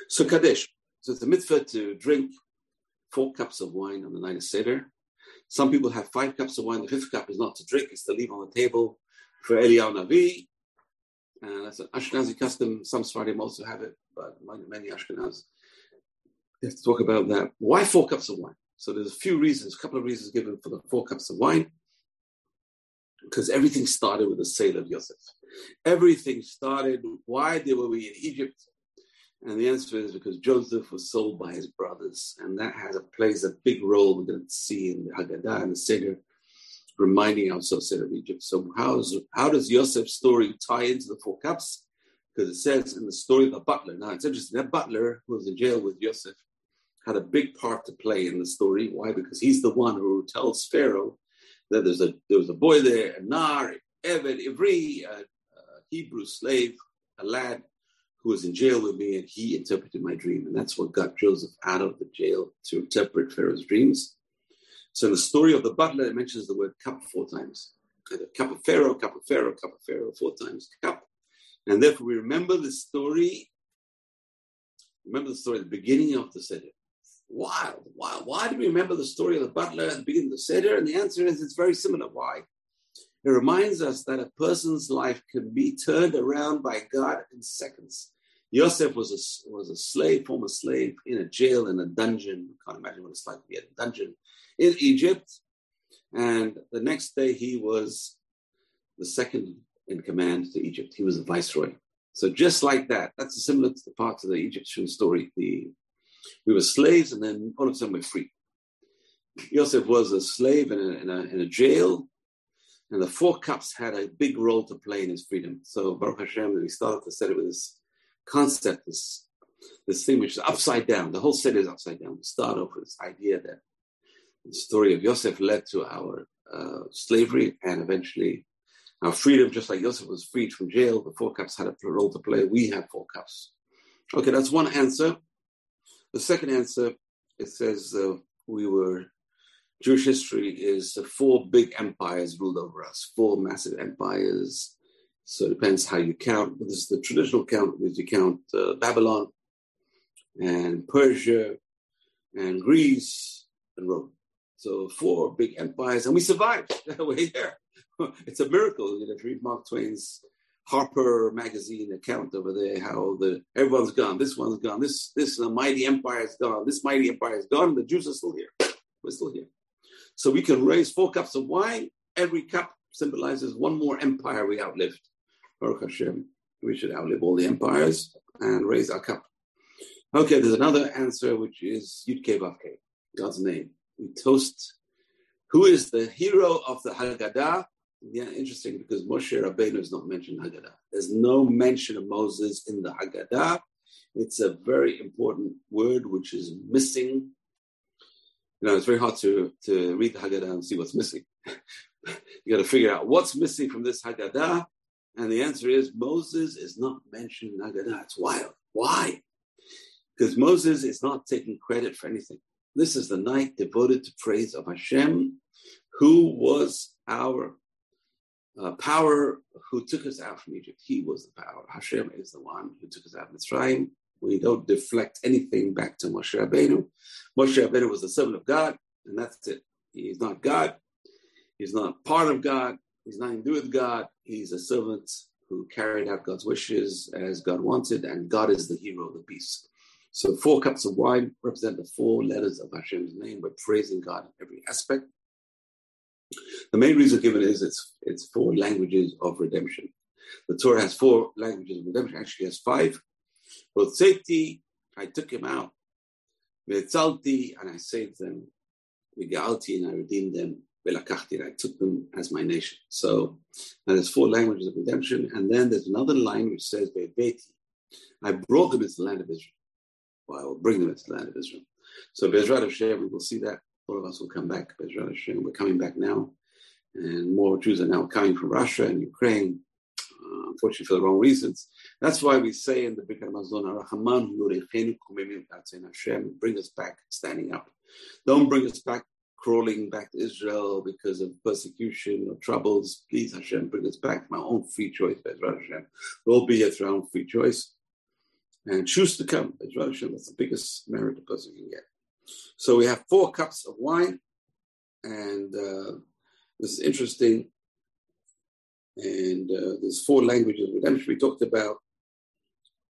So Kaddish. So it's a mitzvah to drink four cups of wine on the night of Seder. Some people have five cups of wine. The fifth cup is not to drink, it's to leave on the table for Eliyahu Navi and that's an Ashkenazi custom. Some Sfardim also have it, but many Ashkenaz have to talk about that. Why four cups of wine? So there's a few reasons, a couple of reasons given for the four cups of wine. Because everything started with the sale of Yosef. Everything started, why were we in Egypt? And the answer is because Joseph was sold by his brothers. And that has a, plays a big role we're going to see in the Haggadah and the Seder reminding ourselves of Egypt. So how's, how does Yosef's story tie into the four cups? Because it says in the story of the butler. Now it's interesting, that butler who was in jail with Yosef had a big part to play in the story. Why? Because he's the one who tells Pharaoh that there's a there was a boy there, a Nar, Eved, Ivri, a, a Hebrew slave, a lad who was in jail with me, and he interpreted my dream. And that's what got Joseph out of the jail to interpret Pharaoh's dreams. So in the story of the butler, it mentions the word cup four times. Cup of Pharaoh, cup of Pharaoh, cup of Pharaoh, four times cup. And therefore we remember the story. Remember the story at the beginning of the Seder. Why? Why? Why do we remember the story of the butler at the beginning of the Seder? And the answer is it's very similar. Why? It reminds us that a person's life can be turned around by God in seconds. Yosef was a, was a slave, former slave, in a jail, in a dungeon. I Can't imagine what it's like to be in a dungeon in Egypt. And the next day, he was the second in command to Egypt. He was a viceroy. So just like that, that's similar to the part of the Egyptian story. The, we were slaves, and then all of a sudden we're free. Yosef was a slave in a, in a, in a jail, and the four cups had a big role to play in his freedom. So Baruch Hashem, we started to set it with this concept, this this thing which is upside down. The whole set is upside down. We start off with this idea that the story of Yosef led to our uh, slavery and eventually our freedom, just like Yosef was freed from jail. The four cups had a role to play. We have four cups. Okay, that's one answer. The second answer, it says uh, we were, Jewish history is uh, four big empires ruled over us, four massive empires. So it depends how you count. But this is the traditional count, is you count uh, Babylon and Persia and Greece and Rome. So four big empires, and we survived way there. it's a miracle. You know, if you read Mark Twain's Harper magazine account over there, how the everyone's gone, this one's gone, this this mighty empire is gone, this mighty empire is gone. The Jews are still here. We're still here. So we can raise four cups of wine. Every cup symbolizes one more empire we outlived. Baruch Hashem, we should outlive all the empires and raise our cup. Okay, there's another answer, which is Yud God's name we toast who is the hero of the Haggadah. Yeah, interesting because Moshe Rabbeinu is not mentioned in Haggadah. There's no mention of Moses in the Haggadah. It's a very important word which is missing. You know, it's very hard to, to read the Haggadah and see what's missing. you got to figure out what's missing from this Haggadah. And the answer is Moses is not mentioned in Haggadah. It's wild. Why? Because Moses is not taking credit for anything. This is the night devoted to praise of Hashem, who was our uh, power, who took us out from Egypt. He was the power. Hashem is the one who took us out of Mitzrayim. We don't deflect anything back to Moshe Rabbeinu. Moshe Rabbeinu was the servant of God, and that's it. He's not God. He's not part of God. He's nothing to do with God. He's a servant who carried out God's wishes as God wanted, and God is the hero of the piece. So four cups of wine represent the four letters of Hashem's name. We're praising God in every aspect. The main reason given is it's it's four languages of redemption. The Torah has four languages of redemption. Actually, has five. Both safety, I took him out. Metzalti, and I saved them. Megalti, and I redeemed them. Velakachti, I took them as my nation. So there's four languages of redemption. And then there's another line which says, Beti, I brought them into the land of Israel. Well, I will bring them into the land of Israel. So Bezrat Hashem, we will see that. All of us will come back. Bezrat Hashem, we're coming back now. And more Jews are now coming from Russia and Ukraine, uh, unfortunately for the wrong reasons. That's why we say in the Birkat Hamazon, Hashem, bring us back standing up. Don't bring us back crawling back to Israel because of persecution or troubles. Please, Hashem, bring us back my own free choice, Bezrat Hashem. We'll be here through our own free choice. And choose to come, Bezrat Hashem. That's the biggest merit a person can get. So we have four cups of wine, and uh, this is interesting. And uh, there's four languages of redemption we talked about,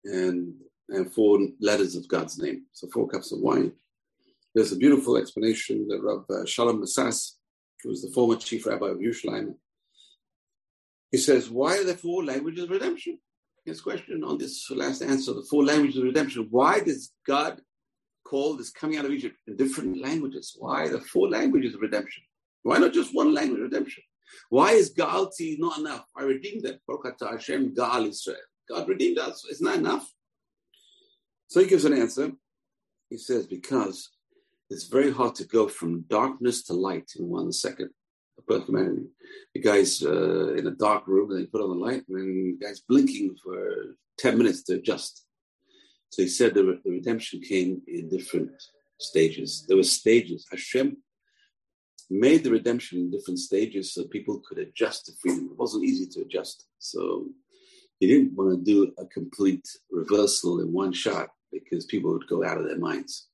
and and four letters of God's name. So four cups of wine. There's a beautiful explanation that Rabbi uh, Shalom Messas, who was the former chief rabbi of Yerushalayim, he says, why are there four languages of redemption? His question on this last answer, the four languages of redemption. Why does God call this coming out of Egypt in different languages? Why the four languages of redemption? Why not just one language redemption? Why is Gaalti not enough? I redeemed them. Hashem Israel. God redeemed us. It's not enough. So he gives an answer. He says, because it's very hard to go from darkness to light in one second. The guy's uh, in a dark room and they put on the light, and the guy's blinking for 10 minutes to adjust. So he said the, the redemption came in different stages. There were stages. Hashem made the redemption in different stages so people could adjust to freedom. It wasn't easy to adjust. So he didn't want to do a complete reversal in one shot because people would go out of their minds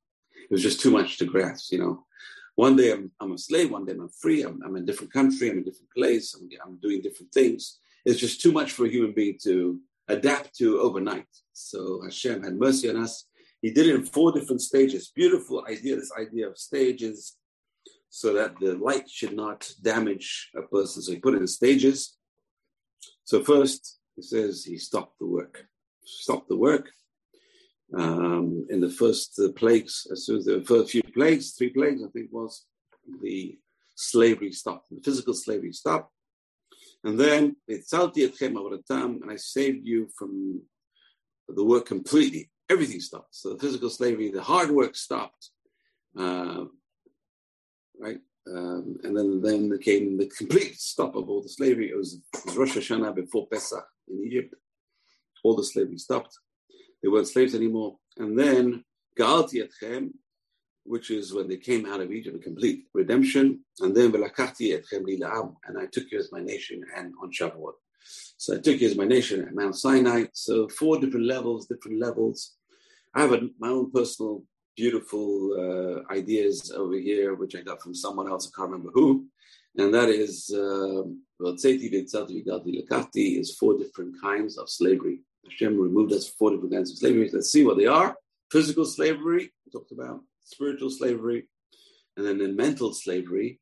it was just too much to grasp, you know. One day I'm, I'm a slave, one day I'm free, I'm, I'm in a different country, I'm in a different place, I'm, I'm doing different things. It's just too much for a human being to adapt to overnight. So Hashem had mercy on us. He did it in four different stages. Beautiful idea, this idea of stages, so that the light should not damage a person. So he put it in stages. So first, he says he stopped the work. Stopped the work um, in the first uh, plagues, as soon as the first few plagues, three plagues, I think was, the slavery stopped, the physical slavery stopped. And then, and I saved you from the work completely. Everything stopped. So the physical slavery, the hard work stopped. Uh, right? Um, and then, then came the complete stop of all the slavery. It was, it was Rosh Hashanah before Pesach in Egypt. All the slavery stopped. They weren't slaves anymore. And then Ga'alti etchem, which is when they came out of Egypt, a complete redemption. And then and I took you as my nation and on Shavuot. So I took you as my nation at Mount Sinai. So four different levels, different levels. I have a, my own personal beautiful uh, ideas over here, which I got from someone else. I can't remember who. And that is, well, is four different kinds of slavery. Hashem removed us four different kinds of slavery. Let's see what they are. Physical slavery, we talked about, spiritual slavery, and then the mental slavery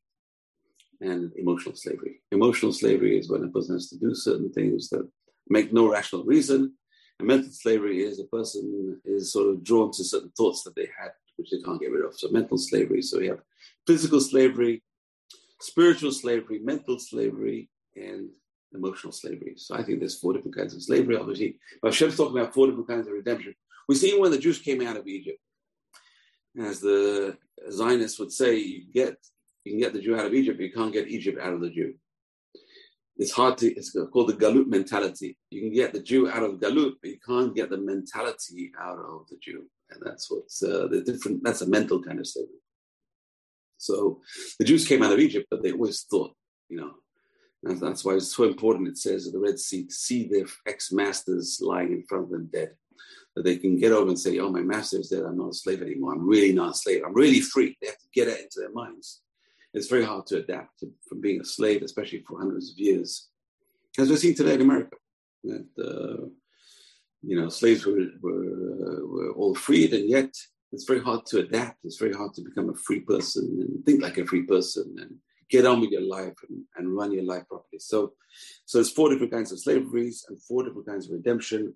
and emotional slavery. Emotional slavery is when a person has to do certain things that make no rational reason. And mental slavery is a person is sort of drawn to certain thoughts that they had, which they can't get rid of. So mental slavery. So we have physical slavery, spiritual slavery, mental slavery, and emotional slavery. So I think there's four different kinds of slavery, obviously. But Hashem's talking about four different kinds of redemption. We see when the Jews came out of Egypt, as the Zionists would say, you get you can get the Jew out of Egypt, but you can't get Egypt out of the Jew. it's hard to, it's called the Galut mentality. You can get the Jew out of Galut, but you can't get the mentality out of the Jew. And that's what's uh, the different, that's a mental kind of slavery. So the Jews came out of Egypt, but they always thought, you know, and that's why it's so important. It says the Red Sea, see their ex-masters lying in front of them dead, that they can get over and say, "Oh, my master is dead. I'm not a slave anymore. I'm really not a slave. I'm really free." They have to get it into their minds. It's very hard to adapt to, from being a slave, especially for hundreds of years, as we see today in America. That uh, you know, slaves were were, were all freed, and yet it's very hard to adapt. It's very hard to become a free person and think like a free person and get on with your life and, and run your life properly. So, so there's four different kinds of slaveries and four different kinds of redemption.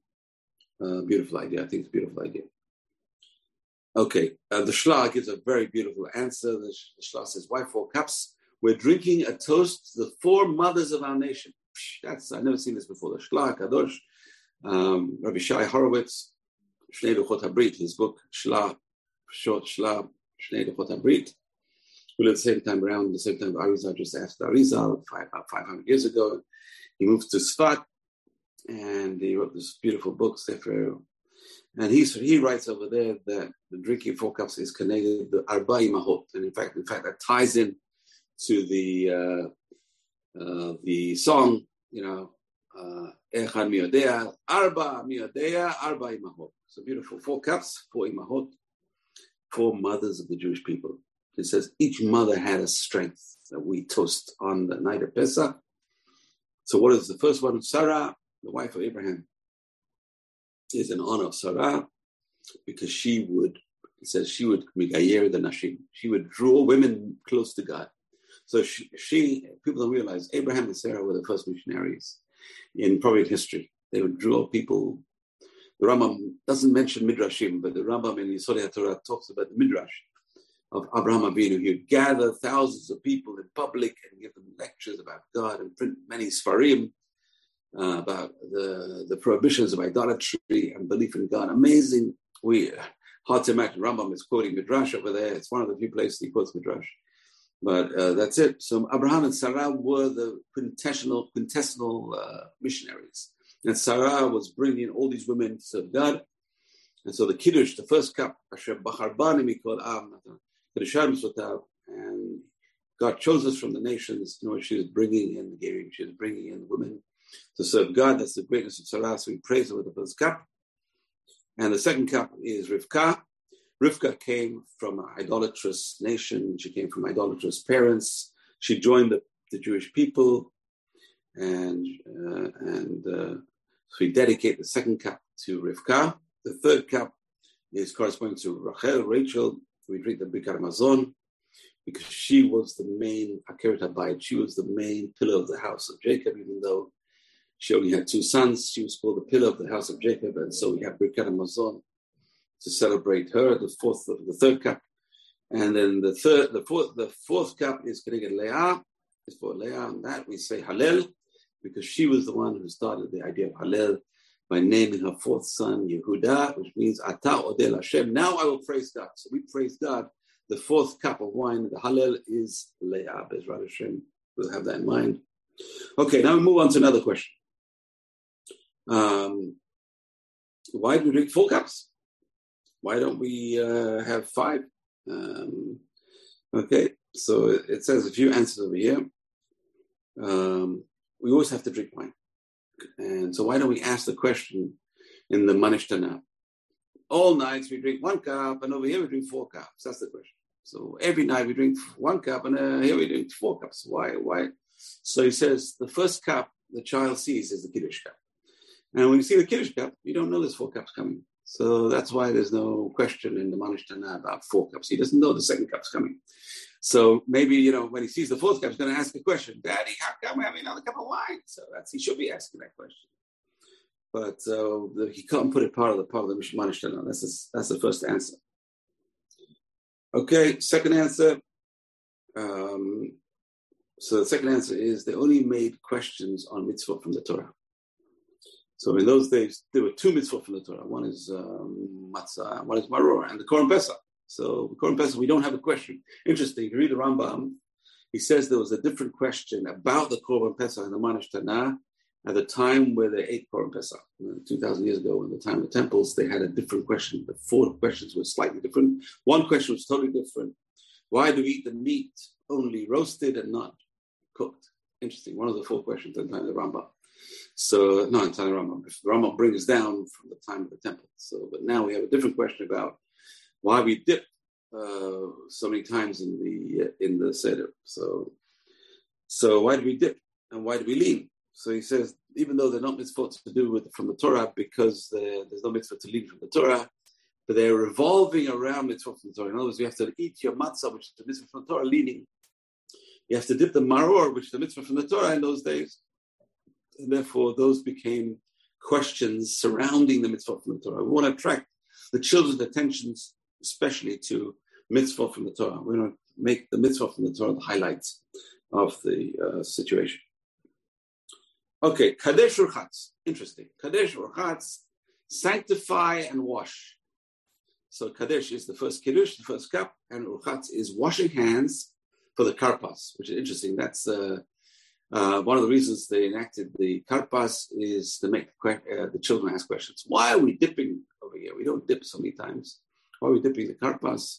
Uh, beautiful idea. I think it's a beautiful idea. Okay, uh, the Shla gives a very beautiful answer. The, the Shla says, "Why four cups? We're drinking a toast to the four mothers of our nation." That's I've never seen this before. The Shla Kadosh, um, Rabbi Shai Horowitz, Shnei Luchot Habrit, his book Shla, short Shla, Shnei Luchot Habrit who lived the same time around the same time Arizal just after Arizal, five, about 500 years ago. He moved to Sfat and he wrote this beautiful book, Sefer. And he's, he writes over there that the drinking four cups is connected to Arba Imahot. And in fact, in fact, that ties in to the uh, uh, the song, you know, uh, Echad Miodea, Arba Miodea, Arba Imahot. So beautiful. Four cups, four Imahot, four mothers of the Jewish people. It says each mother had a strength that we toast on the night of Pesach. So, what is the first one? Sarah, the wife of Abraham, is in honor of Sarah because she would, it says, she would migayer the nashim. She would draw women close to God. So she, she, people don't realize Abraham and Sarah were the first missionaries in probably history. They would draw people. The Rambam doesn't mention midrashim, but the Rambam in Yesodei Torah talks about the midrash of Abraham Avinu. He would gather thousands of people in public and give them lectures about God and print many svarim uh, about the, the prohibitions of idolatry and belief in God. Amazing. We hard to imagine. Rambam is quoting Midrash over there. It's one of the few places he quotes Midrash. But uh, that's it. So Abraham and Sarah were the quintessential, quintessential uh, missionaries. And Sarah was bringing all these women to serve God. And so the Kiddush, the first cup, Asher Bacharbani Mikol Am, and God chose us from the nations. You know, she was bringing in the she was bringing in women to serve God. That's the greatness of Sarah. So we praise her with the first cup. And the second cup is Rivka. Rivka came from an idolatrous nation. She came from idolatrous parents. She joined the, the Jewish people. And, uh, and uh, so we dedicate the second cup to Rivka. The third cup is corresponding to Rachel, Rachel, we drink the Birkat Hamazon because she was the main Akeret Habayit. She was the main pillar of the house of Jacob, even though she only had two sons. She was called the pillar of the house of Jacob, and so we have Birkat Hamazon to celebrate her. The fourth, the third cup, and then the third, the fourth, the fourth cup is Keneged Leah. Is for Leah, and that we say Hallel because she was the one who started the idea of Hallel by naming her fourth son Yehuda, which means Ata Odel Hashem. Now I will praise God. So we praise God. The fourth cup of wine, the Hallel, is Leah, Bezrat Hashem. We'll have that in mind. Okay, now we move on to another question. Um, why do we drink four cups? Why don't we uh, have five? Um, okay, so it says a few answers over here. Um, we always have to drink wine. And so why don't we ask the question in the Ma Nishtana? All nights we drink one cup, and over here we drink four cups. That's the question. So every night we drink one cup, and uh, here we drink four cups. Why? Why? So he says the first cup the child sees is the Kiddush cup. And when you see the Kiddush cup, you don't know there's four cups coming. So that's why there's no question in the Ma Nishtana about four cups. He doesn't know the second cup's coming. So maybe, you know, when he sees the fourth cup, he's going to ask a question. Daddy, how come we have another cup of wine? So that's, he should be asking that question. But uh, he can't put it part of the part of the Ma Nishtana. That's, the, that's the first answer. Okay, second answer. Um, so the second answer is they only made questions on mitzvah from the Torah. So in those days, there were two mitzvot from the Torah. One is um, matzah, one is maror, and the Korban Pesach. So the Korban Pesach, we don't have a question. Interesting. You read the Rambam, he says there was a different question about the Korban Pesach and the Ma Nishtana at the time where they ate Korban Pesach. 2,000 years ago, in the time of the temples, they had a different question. The four questions were slightly different. One question was totally different. Why do we eat the meat only roasted and not cooked? Interesting. One of the four questions at the time of the Rambam. So, no, of the Rambam. Rambam brings down from the time of the temple. So, but now we have a different question about why we dip uh, so many times in the in the seder. So, so why do we dip and why do we lean? So he says, even though they're not mitzvot to do with from the Torah, because there's no mitzvah to lean from the Torah, but they're revolving around mitzvot from the Torah. In other words, you have to eat your matzah, which is the mitzvah from the Torah, leaning. You have to dip the maror, which is the mitzvah from the Torah in those days. And therefore, those became questions surrounding the mitzvah from the Torah. We want to attract the children's attentions, especially to mitzvah from the Torah. We want to make the mitzvah from the Torah the highlights of the uh, situation. Okay, Kadesh Urchatz. Interesting. Kadesh Urchatz, sanctify and wash. So Kadesh is the first Kiddush, the first cup, and Urchatz is washing hands for the Karpas, which is interesting. That's uh, uh, one of the reasons they enacted the Karpas is to make uh, the children ask questions. Why are we dipping over here? We don't dip so many times. Why are we dipping the Karpas?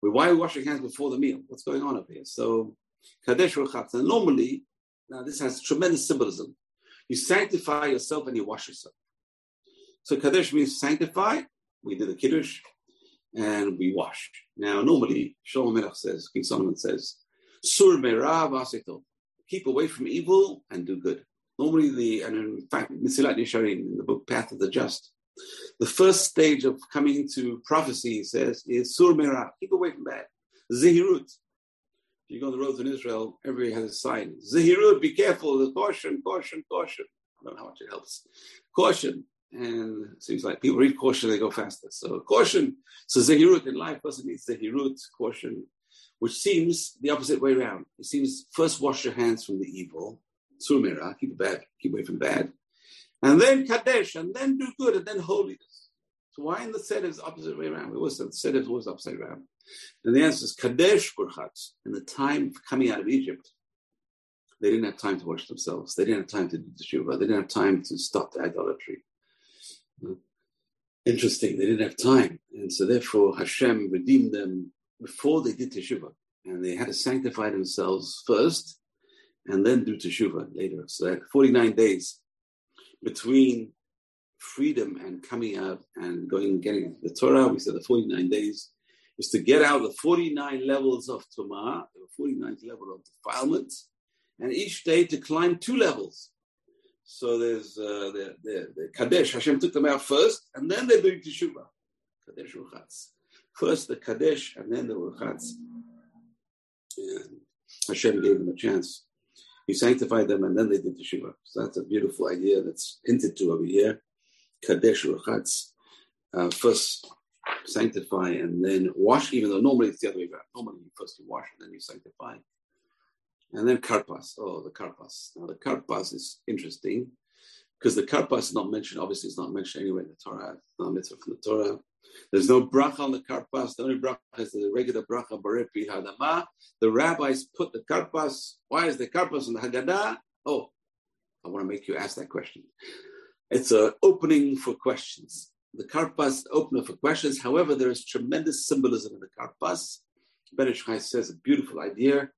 Why are we washing hands before the meal? What's going on up here? So Kadesh Urchatz. And normally, now this has tremendous symbolism. You sanctify yourself and you wash yourself. So Kadesh means sanctify. We did the Kiddush and we wash. Now, normally, Shlomo Melech says, King Solomon says, Sur mera Keep away from evil and do good. Normally, the, and in fact, Mesilat Yesharim, in the book Path of the Just, the first stage of coming to prophecy, he says, is Sur mera. Keep away from bad. Zehirut If you go on the roads in Israel, everybody has a sign. Zahirut, be careful, caution, caution, caution. I don't know how much it helps. Caution. And it seems like people read caution, they go faster. So caution. So Zahirut in life person needs Zahirut, caution, which seems the opposite way around. It seems first wash your hands from the evil, Surmira, keep it bad, keep away from bad. And then Kadesh, and then do good, and then holiness. So why in the set is opposite way around? Always said the set is always upside down. And the answer is Kadesh Urchatz. In the time of coming out of Egypt, they didn't have time to wash themselves. They didn't have time to do Teshuvah. They didn't have time to stop the idolatry. Hmm. Interesting, they didn't have time. And so therefore Hashem redeemed them before they did Teshuvah. And they had to sanctify themselves first and then do Teshuvah later. So that 49 days between freedom and coming out and going and getting the Torah, we said the 49 days is to get out the 49 levels of Tumah, the 49th level of defilement, and each day to climb two levels. So there's uh, the, the, the Kadesh, Hashem took them out first, and then they're doing Teshuvah. Kadesh Urchatz. First the Kadesh, and then the Urchatz. And Hashem gave them a chance. He sanctified them, and then they did Teshuvah. So that's a beautiful idea that's hinted to over here. Kadesh Urchatz. Uh, first sanctify and then wash, even though normally it's the other way around. Normally you first you wash and then you sanctify. And then karpas. Oh, the karpas. Now the karpas is interesting because the karpas is not mentioned. Obviously, it's not mentioned anywhere in the Torah. It's not mitzvah from the Torah. There's no bracha on the karpas. The only bracha is the regular bracha barepi hadama. The rabbis put the karpas. Why is the karpas on the Haggadah? Oh, I want to make you ask that question. It's an opening for questions the karpas opener for questions. However, there is tremendous symbolism in the karpas. Ben Ish Chai says a beautiful idea.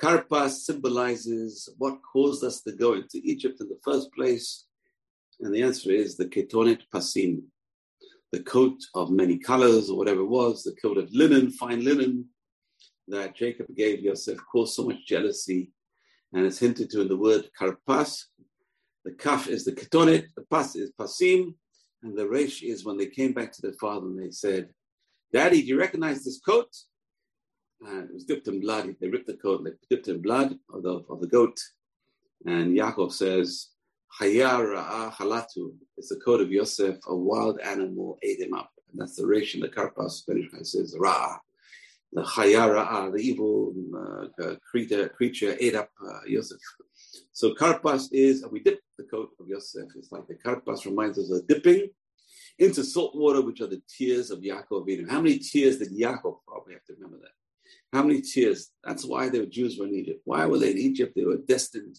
Karpas symbolizes what caused us to go into Egypt in the first place. And the answer is the ketonet pasim, the coat of many colors or whatever it was, the coat of linen, fine linen that Jacob gave Yosef caused so much jealousy. And it's hinted to in the word karpas. The kaf is the ketonet, the pas is pasim, and the resh is when they came back to their father and they said, Daddy, do you recognize this coat? And it was dipped in blood. They ripped the coat they dipped in blood of the, of the goat. And Yaakov says, Hayara halatu. It's the coat of Yosef. A wild animal ate him up. And that's the in the Karpas. Spanish says, Ra. The Hayara, the evil uh, creature, creature ate up uh, Yosef. So Karpas is, we dip the coat of Yosef. It's like the Karpas reminds us of dipping into salt water, which are the tears of Yaakov Avinu. How many tears did Yaakov probably have to remember that? How many tears? That's why the Jews were in Egypt. Why were they in Egypt? They were destined.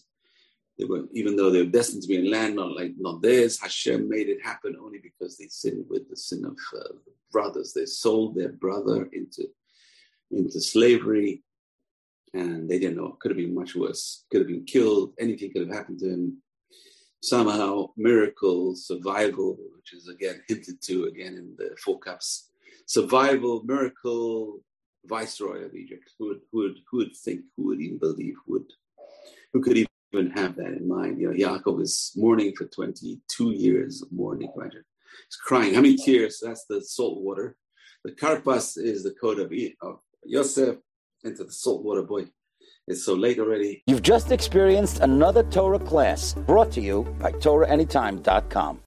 They were, even though they were destined to be in land not like not theirs. Hashem made it happen only because they sinned with the sin of uh, brothers. They sold their brother into into slavery, and they didn't know. It could have been much worse. Could have been killed. Anything could have happened to him. Somehow, miracle, survival, which is again hinted to again in the four cups. Survival, miracle, viceroy of Egypt. Who would, who would, who would think, who would even believe, who would, who could even have that in mind? You know, Yaakov is mourning for 22 years of mourning, imagine. He's crying. How many tears? That's the salt water. The karpas is the coat of, of Yosef into the salt water. Boy, it's so late already. You've just experienced another Torah class brought to you by TorahAnytime.com.